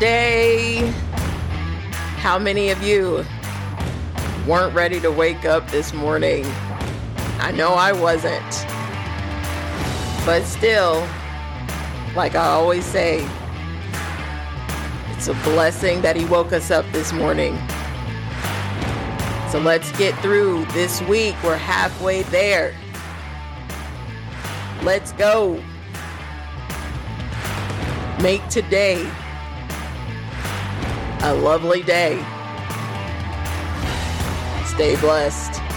Wednesday. How many of you weren't ready to wake up this morning? I know I wasn't. But still, like I always say, it's a blessing that He woke us up this morning. So let's get through this week. We're halfway there. Let's go. Make today a lovely day. Stay blessed.